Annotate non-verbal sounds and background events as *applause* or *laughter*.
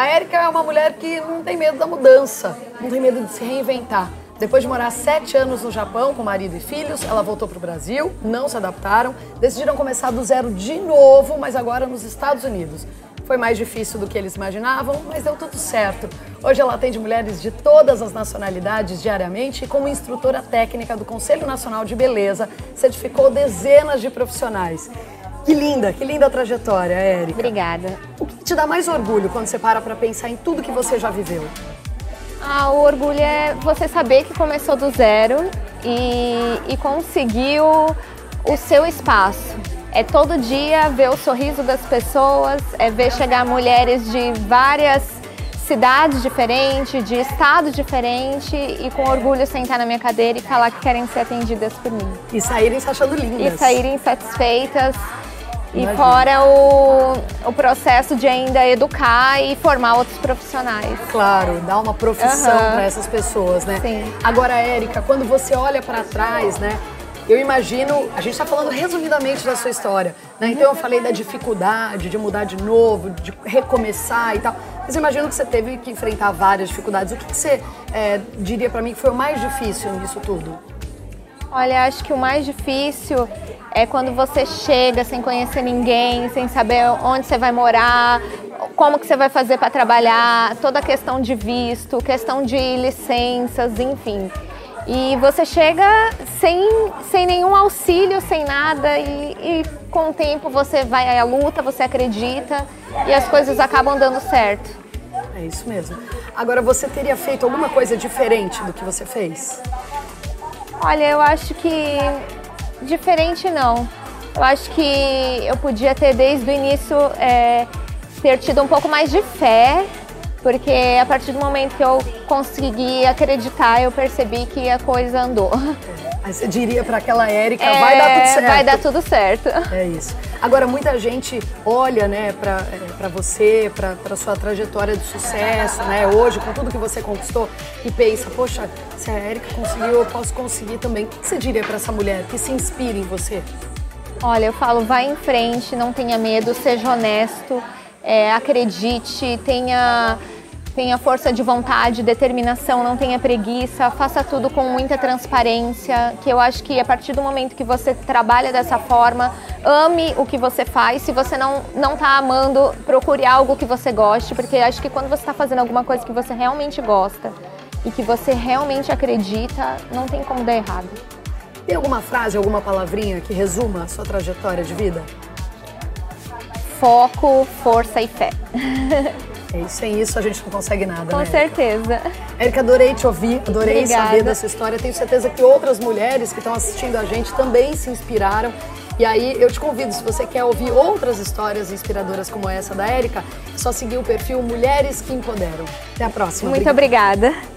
A Érica é uma mulher que não tem medo da mudança, não tem medo de se reinventar. Depois de morar sete anos no Japão com marido e filhos, ela voltou para o Brasil, não se adaptaram, decidiram começar do zero de novo, mas agora nos Estados Unidos. Foi mais difícil do que eles imaginavam, mas deu tudo certo. Hoje ela atende mulheres de todas as nacionalidades diariamente e, como instrutora técnica do Conselho Nacional de Beleza, certificou dezenas de profissionais. Que linda, que linda trajetória, Érica. Obrigada. O que te dá mais orgulho quando você para para pensar em tudo que você já viveu? Ah, o orgulho é você saber que começou do zero e, e conseguiu o seu espaço. É todo dia ver o sorriso das pessoas, é ver chegar mulheres de várias cidades diferentes, de estado diferente e com orgulho sentar na minha cadeira e falar que querem ser atendidas por mim. E saírem se achando lindas. E saírem satisfeitas. Imagina. E fora o, o processo de ainda educar e formar outros profissionais. Claro, dar uma profissão uhum. para essas pessoas, né? Sim. Agora, Érica, quando você olha para trás, né? Eu imagino, a gente está falando resumidamente da sua história, né? Então eu falei da dificuldade de mudar de novo, de recomeçar e tal. Mas eu imagino que você teve que enfrentar várias dificuldades. O que, que você é, diria para mim que foi o mais difícil nisso tudo? Olha, acho que o mais difícil é quando você chega sem conhecer ninguém, sem saber onde você vai morar, como que você vai fazer para trabalhar, toda a questão de visto, questão de licenças, enfim. E você chega sem, sem nenhum auxílio, sem nada, e, e com o tempo você vai à luta, você acredita e as coisas acabam dando certo. É isso mesmo. Agora, você teria feito alguma coisa diferente do que você fez? Olha, eu acho que diferente não. Eu acho que eu podia ter desde o início é, ter tido um pouco mais de fé porque a partir do momento que eu consegui acreditar, eu percebi que a coisa andou. *laughs* Aí você diria para aquela Érica, é, vai dar tudo certo. Vai dar tudo certo. É isso. Agora, muita gente olha né, para é, você, para sua trajetória de sucesso, né, hoje, com tudo que você conquistou, e pensa, poxa, se a Érica conseguiu, eu posso conseguir também. O que você diria para essa mulher que se inspira em você? Olha, eu falo, vai em frente, não tenha medo, seja honesto é, acredite, tenha, tenha força de vontade, determinação, não tenha preguiça, faça tudo com muita transparência, que eu acho que a partir do momento que você trabalha dessa forma, ame o que você faz. Se você não não está amando, procure algo que você goste, porque acho que quando você está fazendo alguma coisa que você realmente gosta e que você realmente acredita, não tem como dar errado. Tem alguma frase, alguma palavrinha que resuma a sua trajetória de vida? Foco, força e fé. *laughs* É isso, sem isso a gente não consegue nada, Com né, certeza. Érica, adorei te ouvir, adorei Obrigada. saber dessa história. Tenho certeza que outras mulheres que estão assistindo a gente também se inspiraram. E aí eu te convido, se você quer ouvir outras histórias inspiradoras como essa da Érica, é só seguir o perfil Mulheres que Empoderam. Até a próxima. Muito obrigada. obrigada.